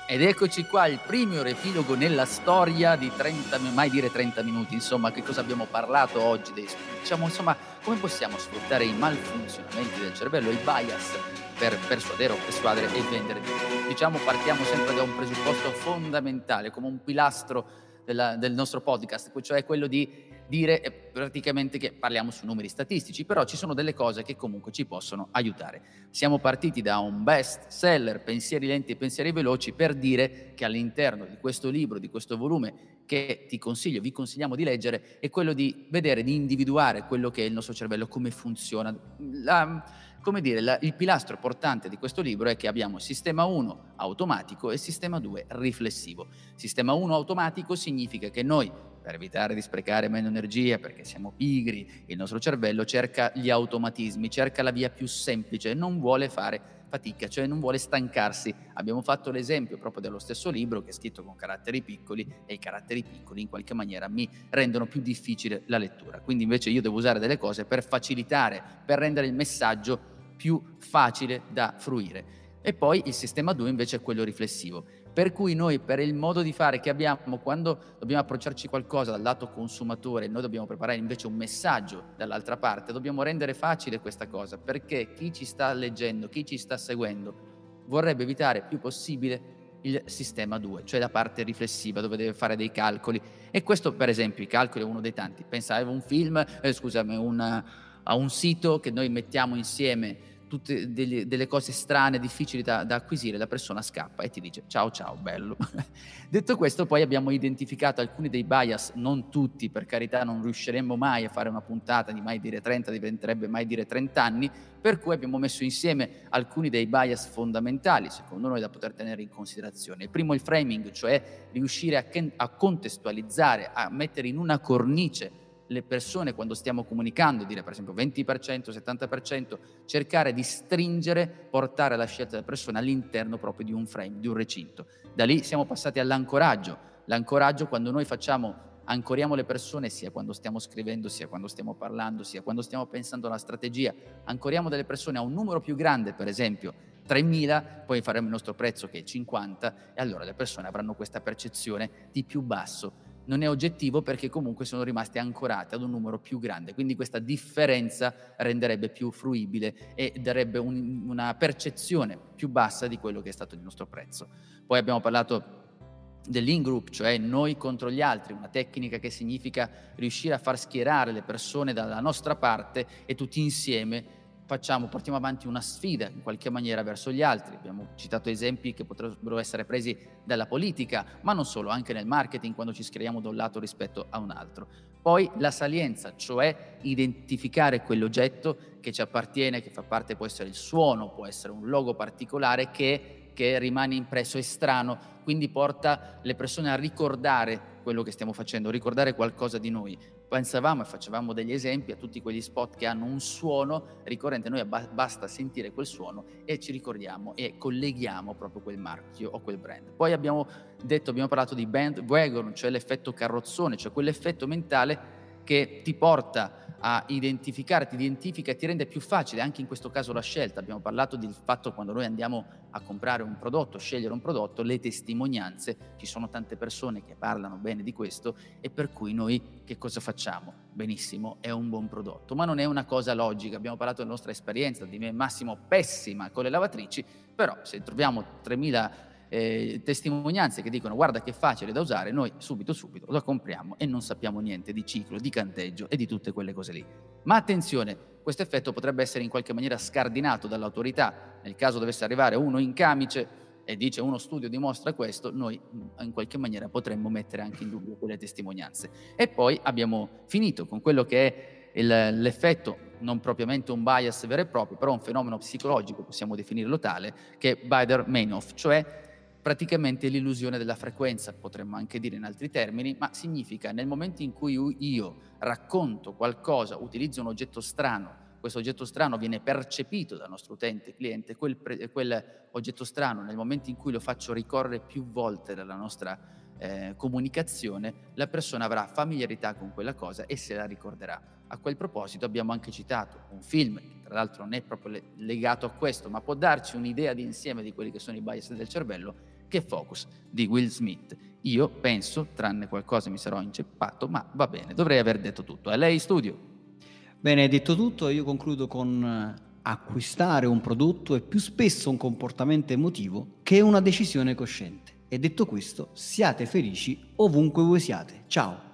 Ed eccoci qua, il primo riepilogo nella storia di 30, mai dire 30 minuti, insomma, che cosa abbiamo parlato oggi? Diciamo, insomma, come possiamo sfruttare i malfunzionamenti del cervello, i bias per persuadere o persuadere e vendere. Diciamo, partiamo sempre da un presupposto fondamentale, come un pilastro della, del nostro podcast, cioè quello di dire eh, praticamente che parliamo su numeri statistici, però ci sono delle cose che comunque ci possono aiutare. Siamo partiti da un best seller, pensieri lenti e pensieri veloci, per dire che all'interno di questo libro, di questo volume che ti consiglio, vi consigliamo di leggere, è quello di vedere, di individuare quello che è il nostro cervello, come funziona. La, come dire, la, il pilastro portante di questo libro è che abbiamo sistema 1 automatico e sistema 2 riflessivo. Sistema 1 automatico significa che noi per evitare di sprecare meno energia, perché siamo pigri, il nostro cervello cerca gli automatismi, cerca la via più semplice, non vuole fare fatica, cioè non vuole stancarsi. Abbiamo fatto l'esempio proprio dello stesso libro che è scritto con caratteri piccoli e i caratteri piccoli in qualche maniera mi rendono più difficile la lettura. Quindi invece io devo usare delle cose per facilitare, per rendere il messaggio più facile da fruire. E poi il sistema 2 invece è quello riflessivo per cui noi, per il modo di fare che abbiamo, quando dobbiamo approcciarci qualcosa dal lato consumatore, noi dobbiamo preparare invece un messaggio dall'altra parte, dobbiamo rendere facile questa cosa, perché chi ci sta leggendo, chi ci sta seguendo, vorrebbe evitare più possibile il sistema 2, cioè la parte riflessiva dove deve fare dei calcoli. E questo, per esempio, i calcoli è uno dei tanti. Pensavo un film, eh, scusami, un, a un sito che noi mettiamo insieme tutte delle, delle cose strane, difficili da, da, acquisire, la persona scappa e ti dice ciao ciao, bello. Detto questo, poi abbiamo identificato alcuni dei bias, non tutti, per carità, non riusciremmo mai a fare una puntata di mai dire 30, diventerebbe mai dire 30 anni, per cui abbiamo messo insieme alcuni dei bias fondamentali, secondo noi, da poter tenere in considerazione. Il primo è il framing, cioè riuscire a, a contestualizzare, a mettere in una cornice le persone quando stiamo comunicando, dire per esempio 20%, 70%, cercare di stringere, portare la scelta della persona all'interno proprio di un frame, di un recinto. Da lì siamo passati all'ancoraggio. L'ancoraggio quando noi facciamo, ancoriamo le persone sia quando stiamo scrivendo, sia quando stiamo parlando, sia quando stiamo pensando alla strategia, ancoriamo delle persone a un numero più grande, per esempio 3.000, poi faremo il nostro prezzo che è 50 e allora le persone avranno questa percezione di più basso non è oggettivo perché comunque sono rimaste ancorate ad un numero più grande, quindi questa differenza renderebbe più fruibile e darebbe un, una percezione più bassa di quello che è stato il nostro prezzo. Poi abbiamo parlato dell'in-group, cioè noi contro gli altri, una tecnica che significa riuscire a far schierare le persone dalla nostra parte e tutti insieme facciamo, portiamo avanti una sfida in qualche maniera verso gli altri. Abbiamo citato esempi che potrebbero essere presi dalla politica, ma non solo, anche nel marketing quando ci scriviamo da un lato rispetto a un altro. Poi la salienza, cioè identificare quell'oggetto che ci appartiene, che fa parte, può essere il suono, può essere un logo particolare che, che rimane impresso e strano, quindi porta le persone a ricordare quello che stiamo facendo, ricordare qualcosa di noi pensavamo e facevamo degli esempi a tutti quegli spot che hanno un suono ricorrente, noi basta sentire quel suono e ci ricordiamo e colleghiamo proprio quel marchio o quel brand. Poi abbiamo detto, abbiamo parlato di bandwagon, cioè l'effetto carrozzone, cioè quell'effetto mentale che ti porta a identificare, ti identifica e ti rende più facile anche in questo caso la scelta. Abbiamo parlato del fatto quando noi andiamo a comprare un prodotto, scegliere un prodotto, le testimonianze, ci sono tante persone che parlano bene di questo e per cui noi che cosa facciamo? Benissimo, è un buon prodotto, ma non è una cosa logica. Abbiamo parlato della nostra esperienza, di me Massimo pessima con le lavatrici, però se troviamo 3000 eh, testimonianze che dicono guarda che facile da usare, noi subito subito lo compriamo e non sappiamo niente di ciclo, di canteggio e di tutte quelle cose lì. Ma attenzione, questo effetto potrebbe essere in qualche maniera scardinato dall'autorità, nel caso dovesse arrivare uno in camice e dice uno studio dimostra questo, noi in qualche maniera potremmo mettere anche in dubbio quelle testimonianze. E poi abbiamo finito con quello che è il, l'effetto non propriamente un bias vero e proprio, però un fenomeno psicologico, possiamo definirlo tale, che è Bider-Meinhof, cioè praticamente l'illusione della frequenza, potremmo anche dire in altri termini, ma significa nel momento in cui io racconto qualcosa, utilizzo un oggetto strano, questo oggetto strano viene percepito dal nostro utente, cliente, quel, pre, quel oggetto strano nel momento in cui lo faccio ricorrere più volte nella nostra eh, comunicazione, la persona avrà familiarità con quella cosa e se la ricorderà. A quel proposito abbiamo anche citato un film, che tra l'altro non è proprio legato a questo, ma può darci un'idea di insieme di quelli che sono i bias del cervello, che Focus di Will Smith. Io penso, tranne qualcosa mi sarò inceppato, ma va bene, dovrei aver detto tutto. A lei studio. Bene, detto tutto, io concludo con eh, acquistare un prodotto è più spesso un comportamento emotivo che una decisione cosciente. E detto questo, siate felici ovunque voi siate. Ciao!